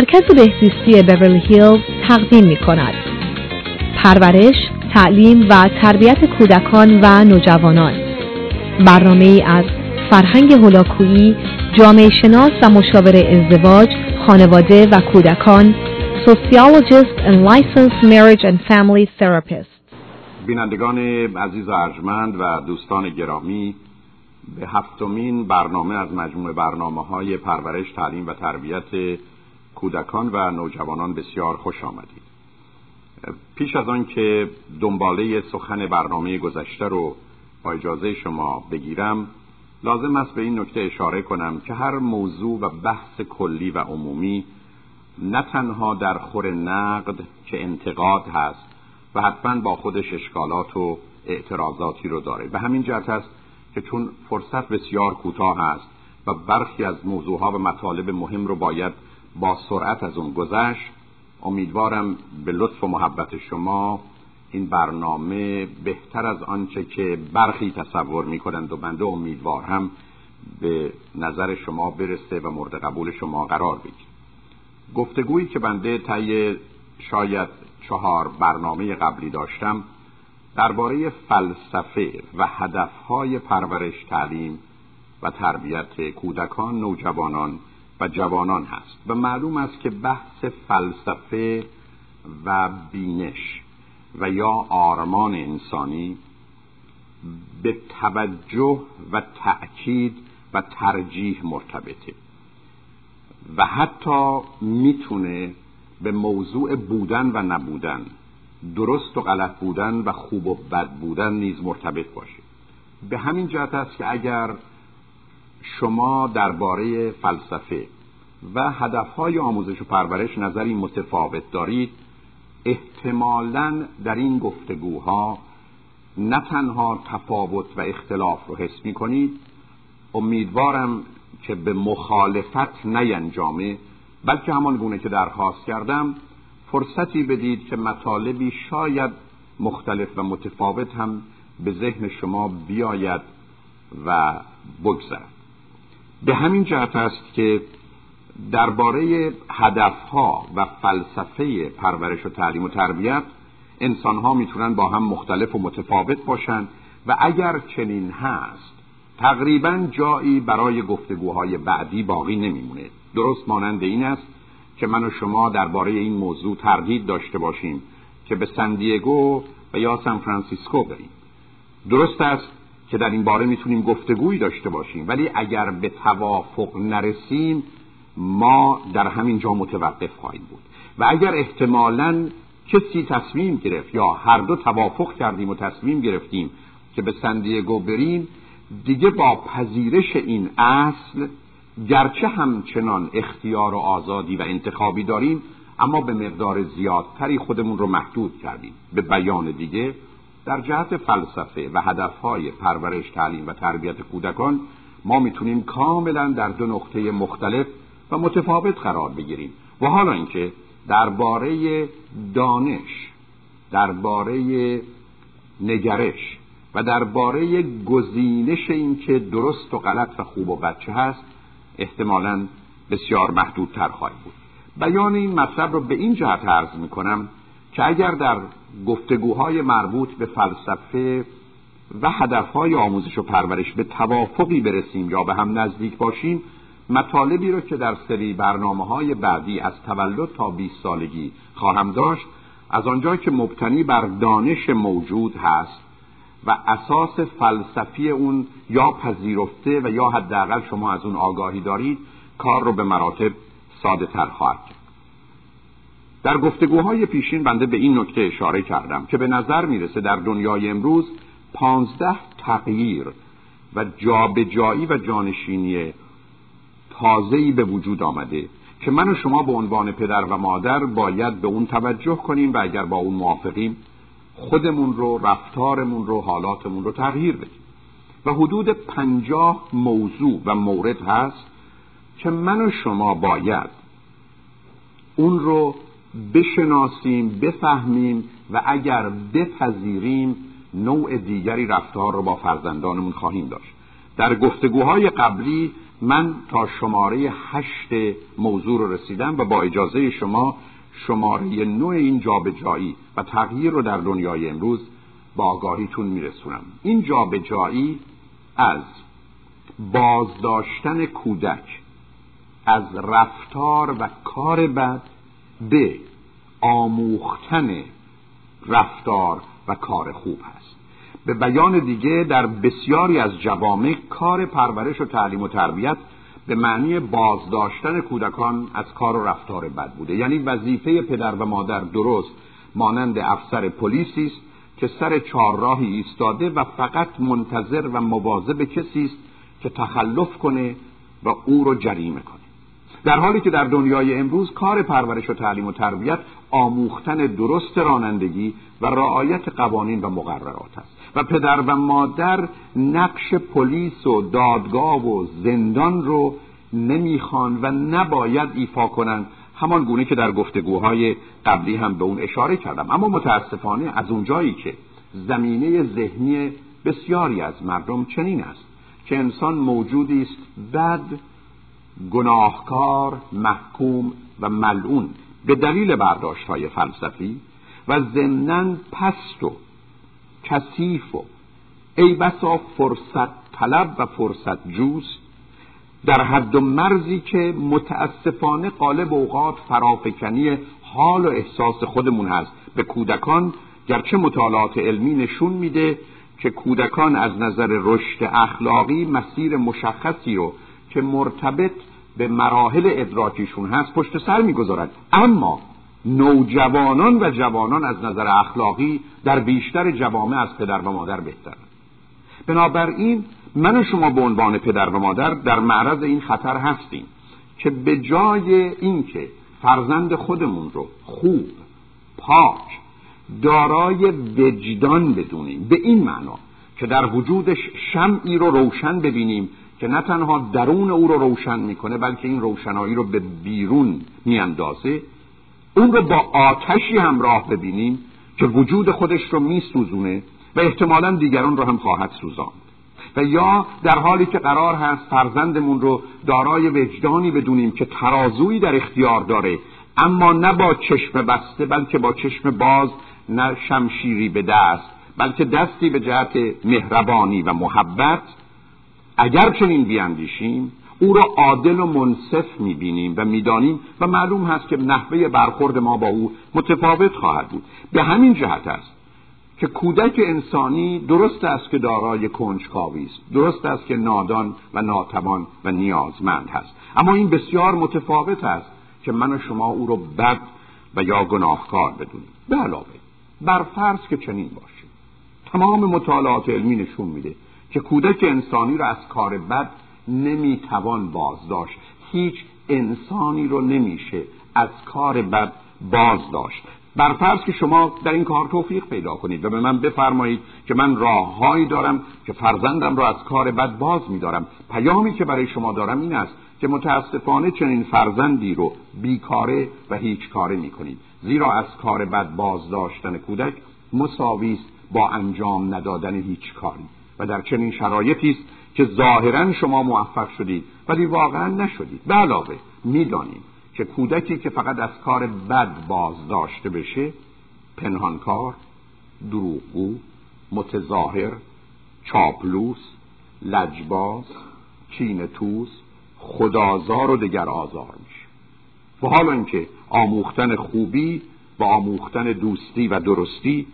مرکز بهزیستی بیورلی هیلز تقدیم می کند. پرورش، تعلیم و تربیت کودکان و نوجوانان برنامه ای از فرهنگ هلاکویی، جامعه شناس و مشاور ازدواج، خانواده و کودکان Sociologist and Licensed Marriage and Family Therapist بینندگان عزیز و ارجمند و دوستان گرامی به هفتمین برنامه از مجموع برنامه های پرورش تعلیم و تربیت کودکان و نوجوانان بسیار خوش آمدید. پیش از آن که دنباله سخن برنامه گذشته رو با اجازه شما بگیرم لازم است به این نکته اشاره کنم که هر موضوع و بحث کلی و عمومی نه تنها در خور نقد که انتقاد هست و حتما با خودش اشکالات و اعتراضاتی رو داره. به همین جهت است که چون فرصت بسیار کوتاه است و برخی از موضوعها و مطالب مهم رو باید با سرعت از اون گذشت امیدوارم به لطف و محبت شما این برنامه بهتر از آنچه که برخی تصور می‌کنند و بنده امیدوار هم به نظر شما برسه و مورد قبول شما قرار بگیره. گفتگویی که بنده طی شاید چهار برنامه قبلی داشتم درباره فلسفه و هدفهای پرورش تعلیم و تربیت کودکان نوجوانان و جوانان هست و معلوم است که بحث فلسفه و بینش و یا آرمان انسانی به توجه و تأکید و ترجیح مرتبطه و حتی می‌تونه به موضوع بودن و نبودن درست و غلط بودن و خوب و بد بودن نیز مرتبط باشه. به همین جهت است که اگر شما درباره فلسفه و هدفهای آموزش و پرورش نظری متفاوت دارید. احتمالا در این گفتگوها نه تنها تفاوت و اختلاف رو حس می کنید امیدوارم که به مخالفت نینجامه بلکه همان گونه که درخواست کردم فرصتی بدید که مطالبی شاید مختلف و متفاوت هم به ذهن شما بیاید و بگذرد. به همین جهت است که درباره هدفها و فلسفه پرورش و تعلیم و تربیت انسانها می‌تونن با هم مختلف و متفاوت باشند و اگر چنین هست تقریبا جایی برای گفتگوهای بعدی باقی نمیمونه. درست مانند این است که من و شما درباره این موضوع تردید داشته باشیم که به سندیگو و یا سان فرانسیسکو بریم. درست است که در این باره می‌تونیم گفتگویی داشته باشیم. ولی اگر به توافق نرسیم ما در همین جا متوقف خواهیم بود. و اگر احتمالا کسی تصمیم گرفت یا هر دو توافق کردیم و تصمیم گرفتیم که به سندیگو بریم دیگه با پذیرش این اصل گرچه همچنان اختیار و آزادی و انتخابی داریم اما به مقدار زیادتری خودمون رو محدود کردیم. به بیان دیگه در جهت فلسفه و هدفهای پرورش تعلیم و تربیت کودکان ما می‌تونیم کاملا در دو نقطه مختلف و متفاوت قرار بگیریم و حالا اینکه درباره دانش درباره نگرش و درباره گزینش اینکه درست و غلط و خوب و بچه هست احتمالا بسیار محدودتر خواهد بود. بیان این مطلب رو به این جهت عرض می کنم که اگر در گفتگوهای مربوط به فلسفه و هدفهای آموزش و پرورش به توافقی برسیم یا به هم نزدیک باشیم مطالبی رو که در سری برنامه های بعدی از تولد تا 20 سالگی خواهم داشت از آنجا که مبتنی بر دانش موجود هست و اساس فلسفی اون یا پذیرفته و یا حداقل شما از اون آگاهی دارید کار رو به مراتب ساده تر خواهد کرد. در گفتگوهای پیشین بنده به این نکته اشاره کردم که به نظر می‌رسه در دنیای امروز پانزده تغییر و جابجایی و جانشینی تازه‌ای به وجود آمده که من و شما به عنوان پدر و مادر باید به اون توجه کنیم و اگر با اون موافقیم خودمون رو رفتارمون رو حالاتمون رو تغییر بدیم. و حدود پنجاه موضوع و مورد هست که من و شما باید اون رو بشناسیم بفهمیم و اگر بپذیریم نوع دیگری رفتار رو با فرزندانمون خواهیم داشت. در گفتگوهای قبلی من تا شماره هشت موضوع رو رسیدم و با اجازه شما شماره نوع این جابجایی و تغییر رو در دنیای امروز با آگاهیتون میرسونم. این جابجایی از بازداشتن کودک از رفتار و کار بد به آموختن رفتار و کار خوب هست. به بیان دیگه در بسیاری از جوامع کار پرورش و تعلیم و تربیت به معنی بازداشتن کودکان از کار و رفتار بد بوده. یعنی وظیفه پدر و مادر درست مانند افسر پلیسی است که سر چهارراهی ایستاده و فقط منتظر و مواظب کسی است که تخلف کنه و او رو جریمه کنه. در حالی که در دنیای امروز کار پرورش و تعلیم و تربیت آموختن درست رانندگی و رعایت قوانین و مقررات است. و پدر و مادر نقش پلیس و دادگاه و زندان رو نمی‌خوان و نباید ایفا کنند همان گونه که در گفتگوهای قبلی هم به اون اشاره کردم. اما متاسفانه از اونجایی که زمینه ذهنی بسیاری از مردم چنین است که انسان موجودی است بد گناهکار محکوم و ملعون به دلیل برداشت های فلسفی و ضمنا پست و کثیف و ای بسا فرصت طلب و فرصت جوز در حد و مرزی که متاسفانه قالب اوقات فرافکنی حال و احساس خودمون هست. به کودکان گرچه مطالعات علمی نشون میده که کودکان از نظر رشد اخلاقی مسیر مشخصی رو که مرتبط به مراحل ادراکیشون هست پشت سر می‌گذارد. اما نوجوانان و جوانان از نظر اخلاقی در بیشتر جوامع از پدر و مادر بهترند بنابراین من و شما به عنوان پدر و مادر در معرض این خطر هستیم که به جای اینکه فرزند خودمون رو خوب پاک دارای وجدان بدونیم به این معنا که در وجودش شمعی رو روشن ببینیم که نه تنها درون او رو روشن می‌کنه بلکه این روشنایی رو به بیرون میاندازه. اون رو با آتشی همراه ببینیم که وجود خودش رو میسوزونه و احتمالا دیگران رو هم خواهد سوزاند. و یا در حالی که قرار هست فرزندمون رو دارای وجدانی بدونیم که ترازویی در اختیار داره اما نه با چشم بسته بلکه با چشم باز نه شمشیری به دست بلکه دستی به جهت مهربانی و محبت اگر چنین بیاندیشیم او را عادل و منصف می‌بینیم و می‌دانیم و معلوم هست که نحوه برخورد ما با او متفاوت خواهد بود. به همین جهت است که کودک انسانی درست است که دارای کنجکاوی است درست است که نادان و ناتوان و نیازمند هست. اما این بسیار متفاوت است که من و شما او رو بد و یا گناهکار بدونیم. به علاوه بر فرض که چنین باشه تمام مطالعات علمی نشون میده که کودک انسانی را از کار بد نمی‌توان بازداشت. هیچ انسانی رو نمیشه از کار بد بازداشت. بر فرض که شما در این کار توفیق پیدا کنید و به من بفرمایید که من راههایی دارم که فرزندم را از کار بد باز میدارم. پیامی که برای شما دارم این است که متاسفانه چنین فرزندی رو بیکاره و هیچ کاره می‌کنید. زیرا از کار بد بازداشتن کودک مساوی است با انجام ندادن هیچ کاری. و در چنین شرایطی است که ظاهرا شما موفق شدید ولی واقعا نشدید. به علاوه می‌دانیم که کودکی که فقط از کار بد بازداشته بشه پنهانکار دروغگو متظاهر چاپلوس لجباز کین توس خدازار و دگر آزار میشه. و حالا اینکه آموختن خوبی و آموختن دوستی و درستی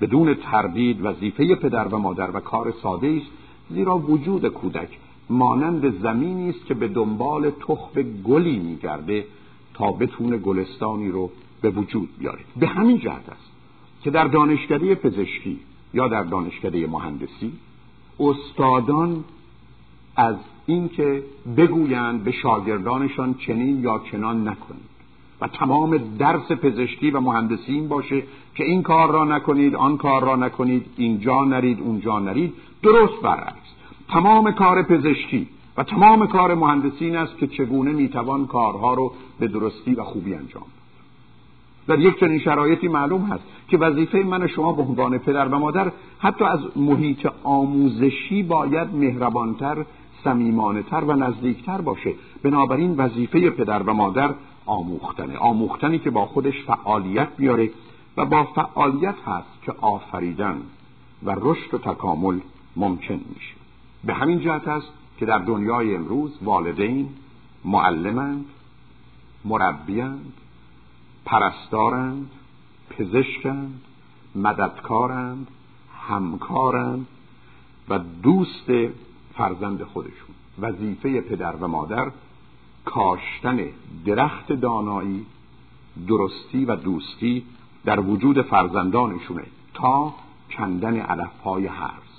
بدون تردید وظیفه پدر و مادر و کار ساده است زیرا وجود کودک مانند زمینی است که به دنبال تخم گلی میگرده تا بتونه گلستانی رو به وجود بیاره. به همین جهت است که در دانشکده پزشکی یا در دانشکده مهندسی استادان از اینکه بگویند به شاگردانشان چنین یا چنان نکنید. و تمام درس پزشکی و مهندسی این باشه که این کار را نکنید آن کار را نکنید اینجا نرید اونجا نرید. درست برعکس. تمام کار پزشکی و تمام کار مهندسی است که چگونه می‌توان کارها رو به درستی و خوبی انجام در یک چنین شرایطی معلوم هست که وظیفه من و شما به عنوان پدر و مادر حتی از محیط آموزشی باید مهربانتر سمیمانه تر و نزدیکتر باشه. بنابراین وظیفه پدر و مادر آموختنه. آموختنی که با خودش فعالیت بیاره و با فعالیت هست که آفریدن و رشد و تکامل ممکن میشه. به همین جهت است که در دنیای امروز والدین معلمند مربیند پرستارند پزشکند مددکارند همکارند و دوست فرزند خودشون. وظیفه پدر و مادر کاشتن درخت دانایی درستی و دوستی در وجود فرزندانشونه تا کندن علفهای حرز.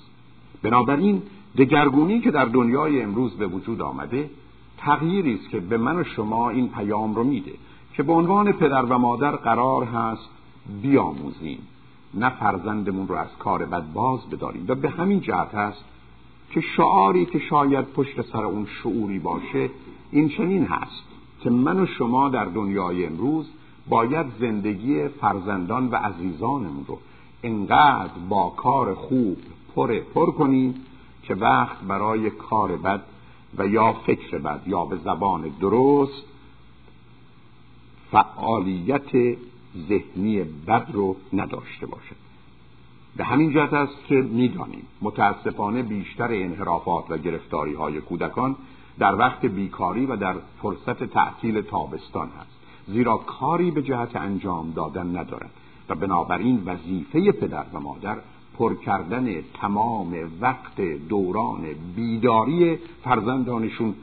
بنابراین دگرگونی که در دنیای امروز به وجود آمده تغییری است که به من و شما این پیام رو میده که به عنوان پدر و مادر قرار هست بیاموزیم. نه فرزندمون رو از کار بد باز بداریم. و به همین جهت هست که شعاری که شاید پشت سر اون شعوری باشه این چنین هست که من و شما در دنیای امروز باید زندگی فرزندان و عزیزانمون رو انقدر با کار خوب پر پر کنیم که وقت برای کار بد و یا فکر بد یا به زبان درست فعالیت ذهنی بد رو نداشته باشد. به همین جهت است که می‌دانیم متاسفانه بیشتر انحرافات و گرفتاری های کودکان در وقت بیکاری و در فرصت تعطیل تابستان هست. زیرا کاری به جهت انجام دادن ندارد و بنابراین وظیفه پدر و مادر پر کردن تمام وقت دوران بیداری فرزندانشون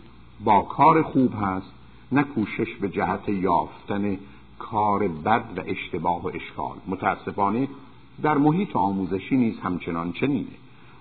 با کار خوب هست نه کوشش به جهت یافتن کار بد و اشتباه و اشکال. متاسفانه در محیط آموزشی نیز همچنان چنینه.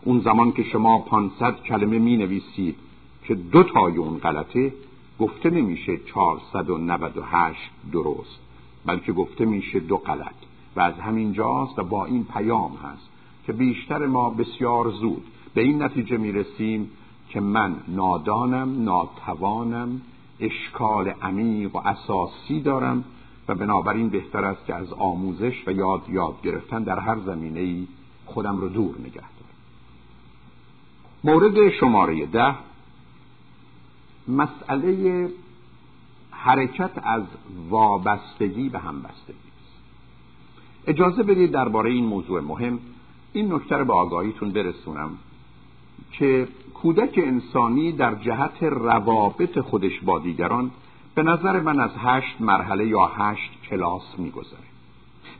اون زمان که شما 500 کلمه می نویسید که دو تای اون غلطه گفته نمیشه 498 درست بلکه گفته میشه دو غلط. و از همین جاست و با این پیام هست که بیشتر ما بسیار زود به این نتیجه می‌رسیم که من نادانم ناتوانم اشکال عمیق و اساسی دارم و بنابراین بهتر است که از آموزش و یاد یاد گرفتن در هر زمینه ای خودم رو دور نگه دارم. مورد شماره ده مسئله حرکت از وابستگی به همبستگی اجازه بدید درباره این موضوع مهم این نکته رو به آگاهیتون برسونم که کودک انسانی در جهت روابط خودش با دیگران به نظر من از هشت مرحله یا هشت کلاس میگذره.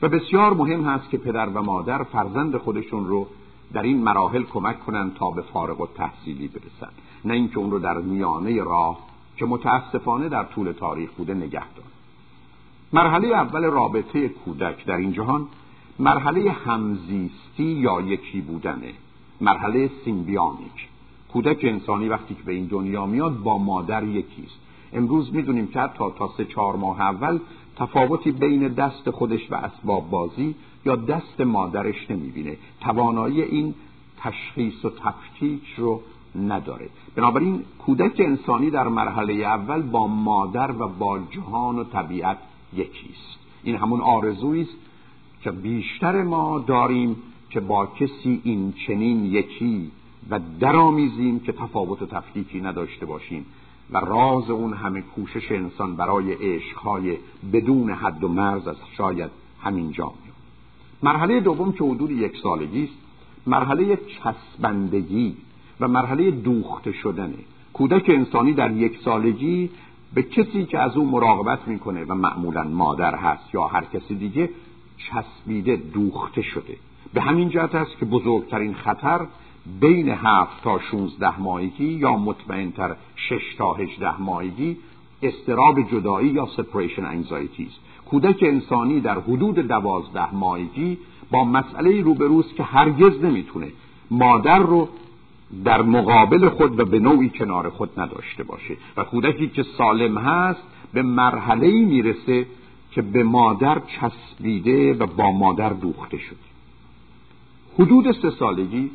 و بسیار مهم هست که پدر و مادر فرزند خودشون رو در این مراحل کمک کنند تا به فارغ و تحصیلی برسن نه اینکه اون رو در میانه راه که متاسفانه در طول تاریخ بوده نگه مرحله اول رابطه کودک در این جهان مرحله همزیستی یا یکی بودنه. مرحله سیمبیانیک. کودک انسانی وقتی که به این دنیا میاد با مادر یکیست. امروز می‌دونیم که حتی تا سه چهار ماه اول تفاوتی بین دست خودش و اسباب بازی یا دست مادرش نمی‌بینه. توانایی این تشخیص و تفکیک رو نداره. بنابراین کودک انسانی در مرحله اول با مادر و با جهان و طبیعت یکیست این همون آرزویی است که بیشتر ما داریم که با کسی این چنین یکی و درآمیزیم که تفاوت و تفکیکی نداشته باشیم و راز اون همه کوشش انسان برای عشقهای بدون حد و مرز از شاید همین جا مرحله دوم که حدود یک سالگی است مرحله چسبندگی و مرحله دوخته شدنه. کودک انسانی در یک سالگی به کسی که از او مراقبت می‌کنه و معمولا مادر هست یا هر کسی دیگه چسبیده دوخته شده. به همین جهت است که بزرگترین خطر بین هفت تا 16 ماهگی یا مطمئنتر شش تا 18 ماهگی استراب جدایی یا سپریشن انگزایتی است. کودک انسانی در حدود دوازده ماهگی با مسئله روبروست که هرگز نمی‌تونه مادر رو در مقابل خود و به نوعی کنار خود نداشته باشه. و کودکی که سالم هست به مرحله ای می‌رسه که به مادر چسبیده و با مادر دوخته شده. حدود سه سالگی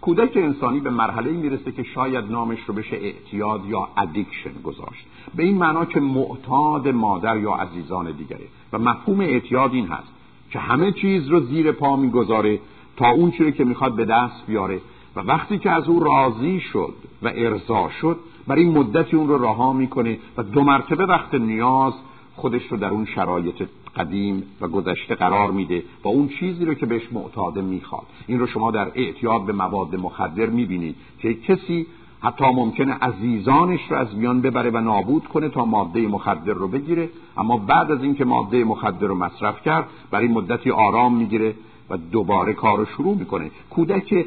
کودک انسانی به مرحله می‌رسه که شاید نامش رو بشه اعتیاد یا ادیکشن گذاشت. به این معنا که معتاد مادر یا عزیزان دیگره. و مفهوم اعتیاد این هست که همه چیز رو زیر پا می‌گذاره تا اون چیزی که می‌خواد به دست بیاره. و وقتی که از او راضی شد و ارضا شد برای مدتی اون رو رها می‌کنه و دو مرتبه وقت نیاز خودش رو در اون شرایط قدیم و گذشته قرار میده و اون چیزی رو که بهش معتاده می‌خواد. این رو شما در اعتیاد به مواد مخدر می‌بینید که کسی حتی ممکنه عزیزانش رو از میان ببره و نابود کنه تا ماده مخدر رو بگیره اما بعد از اینکه ماده مخدر رو مصرف کرد برای مدتی آرام می‌گیره و دوباره کار رو شروع می‌کنه. کودک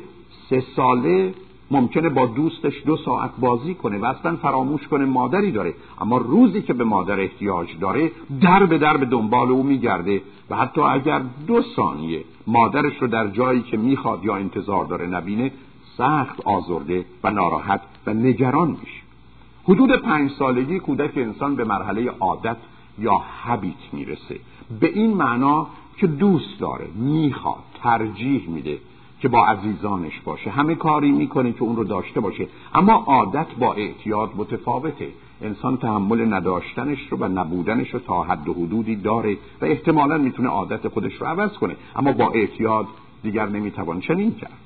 سه ساله ممکنه با دوستش دو ساعت بازی کنه و اصلا فراموش کنه مادری داره. اما روزی که به مادر احتیاج داره در به در به دنبال او میگرده و حتی اگر دو ثانیه مادرش رو در جایی که می‌خواد یا انتظار داره نبینه سخت آزرده و ناراحت و نگران میشه. حدود پنج سالگی کودک انسان به مرحله عادت یا هبیت می‌رسه. به این معنا که دوست داره می‌خواد ترجیح میده که با عزیزانش باشه. همه کاری می‌کنه که اون رو داشته باشه. اما عادت با اعتیاد متفاوته. انسان تحمل نداشتنش رو و نبودنش رو تا حد و حدودی داره و احتمالا می‌تونه عادت خودش رو عوض کنه. اما با اعتیاد دیگر نمی‌توان چنین کرد.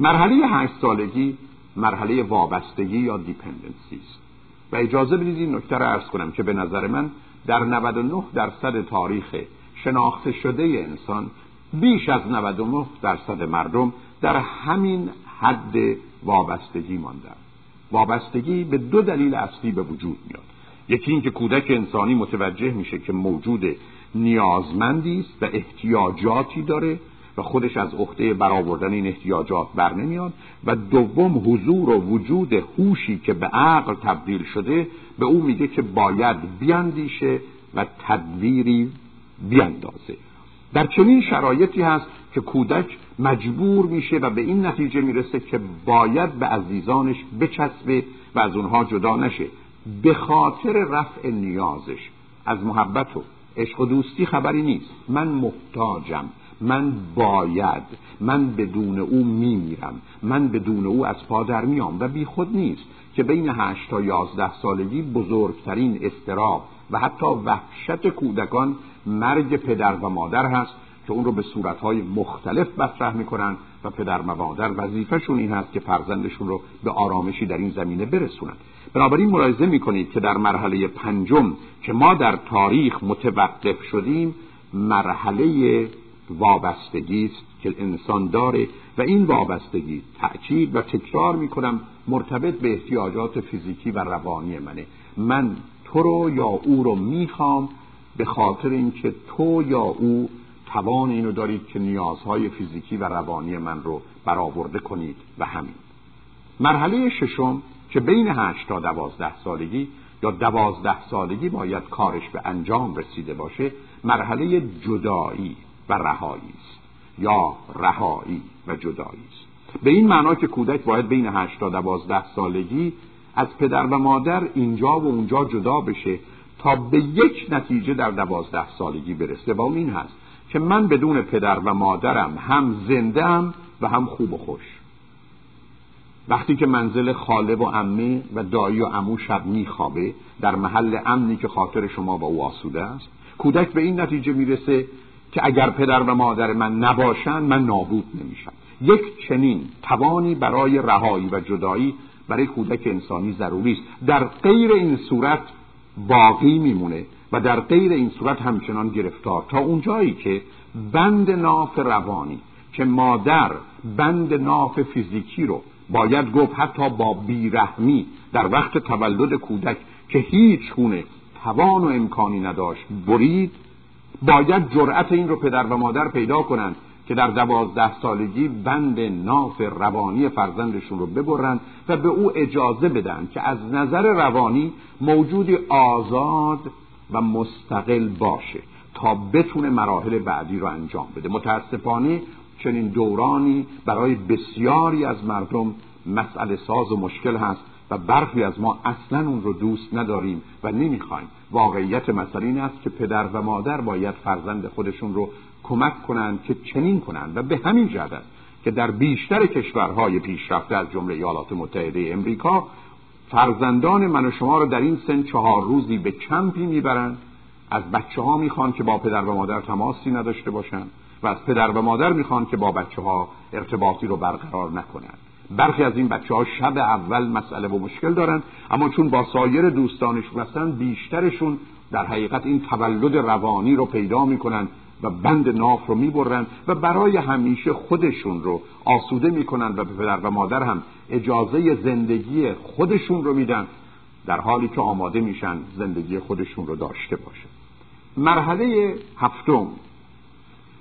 مرحله هشت سالگی مرحله وابستگی یا دیپندنسی است. و اجازه بدید این نکته رو ارز کنم که به نظر من در 99 درصد تاریخ شناخته شده انسان بیش از 99 درصد مردم در همین حد وابستگی ماندن وابستگی به دو دلیل اصلی به وجود میاد. یکی اینکه کودک انسانی متوجه میشه که موجود نیازمندی است و احتیاجاتی داره و خودش از عهده برآوردن این احتیاجات بر نمیاد. و دوم حضور و وجود هوشی که به عقل تبدیل شده به او میگه که باید بیاندیشه و تدبیری بیاندازه. در چنین شرایطی هست که کودک مجبور میشه و به این نتیجه می‌رسه که باید به عزیزانش بچسبه و از اونها جدا نشه. به خاطر رفع نیازش. از محبت و عشق و دوستی خبری نیست. من محتاجم. من باید. من بدون او میمیرم. من بدون او از پا در میام و بی خود نیست که بین هشت تا یازده سالگی بزرگترین استراب و حتی وحشت کودکان مرگ پدر و مادر هست که اون رو به صورتهای مختلف مطرح می‌کنن و پدر و مادر وظیفهشون این هست که فرزندشون رو به آرامشی در این زمینه برسونن. بنابراین ملاحظه می‌کنید که در مرحله پنجم که ما در تاریخ متوقف شدیم مرحله وابستگی است که انسان داره و این وابستگی تأکید و تکرار می‌کنم مرتبط به احتیاجات فیزیکی و روانی منه. من تو رو یا او رو می‌خوام به خاطر اینکه تو یا او توان اینو دارید که نیازهای فیزیکی و روانی من رو برآورده کنید و همین. مرحله ششم که بین هشت تا دوازده سالگی یا دوازده سالگی باید کارش به انجام رسیده باشه مرحله جدایی و رهایی است. یا رهایی و جدایی است. به این معنا که کودک باید بین هشت تا دوازده سالگی از پدر و مادر اینجا و اونجا جدا بشه تا به یک نتیجه در دوازده سالگی برسه. و اون این هست که من بدون پدر و مادرم هم زنده و هم خوب و خوش. وقتی که منزل خاله و امه و دایی و امو شب میخوابه در محل امنی که خاطر شما با او آسوده است کودک به این نتیجه می‌رسه که اگر پدر و مادر من نباشن من نابود نمیشم. یک چنین توانی برای رهایی و جدایی برای کودک انسانی ضروری است. در غیر این صورت باقی میمونه و در غیر این صورت همچنان گرفتار. تا اونجایی که بند ناف روانی که مادر بند ناف فیزیکی رو باید گفت حتی با بیرحمی در وقت تولد کودک که هیچ گونه توان و امکانی نداشت برید باید جرأت این رو پدر و مادر پیدا کنند که در دوازده سالگی بند ناف روانی فرزندشون رو ببرند و به او اجازه بدن که از نظر روانی موجودی آزاد و مستقل باشه تا بتونه مراحل بعدی رو انجام بده. متاسفانه چنین دورانی برای بسیاری از مردم مسئله ساز و مشکل هست و برخی از ما اصلا اون رو دوست نداریم و نمی‌خوایم. واقعیت مسئله این است که پدر و مادر باید فرزند خودشون رو کمک کنند که چنین کنند و به همین جهت که در بیشتر کشورهای پیشرفته از جمله ایالات متحده امریکا فرزندان من و شما رو در این سن چهار روزی به کمپی می‌برند. از بچه ها می‌خوان که با پدر و مادر تماسی نداشته باشند و از پدر و مادر می‌خوان که با بچه ها ارتباطی رو برقرار نکنند. برخی از این بچه ها شب اول مسئله و مشکل دارن اما چون با سایر دوستانشون هستن بیشترشون در حقیقت این تولد روانی رو پیدا می‌کنن و بند ناف رو می‌برن و برای همیشه خودشون رو آسوده می‌کنن و به پدر و مادر هم اجازه زندگی خودشون رو میدن در حالی که آماده میشن زندگی خودشون رو داشته باشه. مرحله هفتم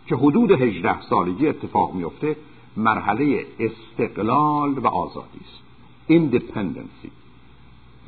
که حدود هجده سالگی اتفاق میفته مرحله استقلال و آزادی است. ایندیپندنسی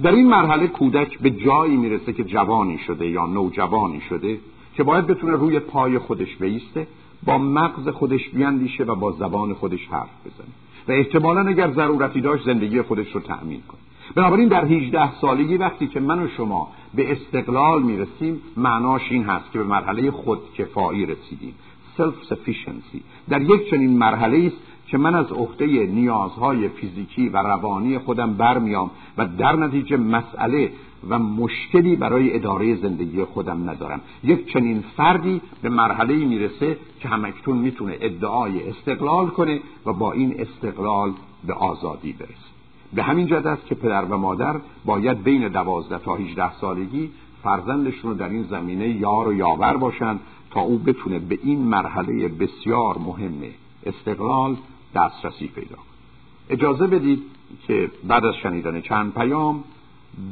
در این مرحله کودک به جایی می‌رسه که جوانی شده یا نوجوانی شده که باید بتونه روی پای خودش بیسته با مغز خودش بیاندیشه و با زبان خودش حرف بزنه. و احتمالا اگر ضرورتی داشت زندگی خودش رو تأمین کنه. بنابراین در 18 سالگی وقتی که من و شما به استقلال می‌رسیم معناش این هست که به مرحله خودکفایی رسیدیم. سلف sufficiency در یک چنین مرحله است که من از عهده نیازهای فیزیکی و روانی خودم برمیام و در نتیجه مسئله و مشکلی برای اداره زندگی خودم ندارم. یک چنین فردی به مرحله می‌رسه که همکتون می‌تونه ادعای استقلال کنه و با این استقلال به آزادی برسه. به همین جد است که پدر و مادر باید بین دوازده تا 18 سالگی فرزندشون رو در این زمینه یار و یاور باشند تا او بتونه به این مرحله بسیار مهم استقلال دسترسی پیدا کنه. اجازه بدید که بعد از شنیدن چند پیام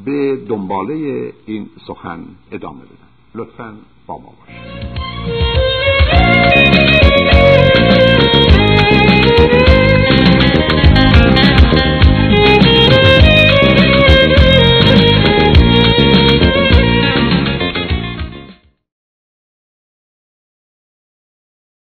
به دنباله این سخن ادامه بدم لطفا با ما باشید.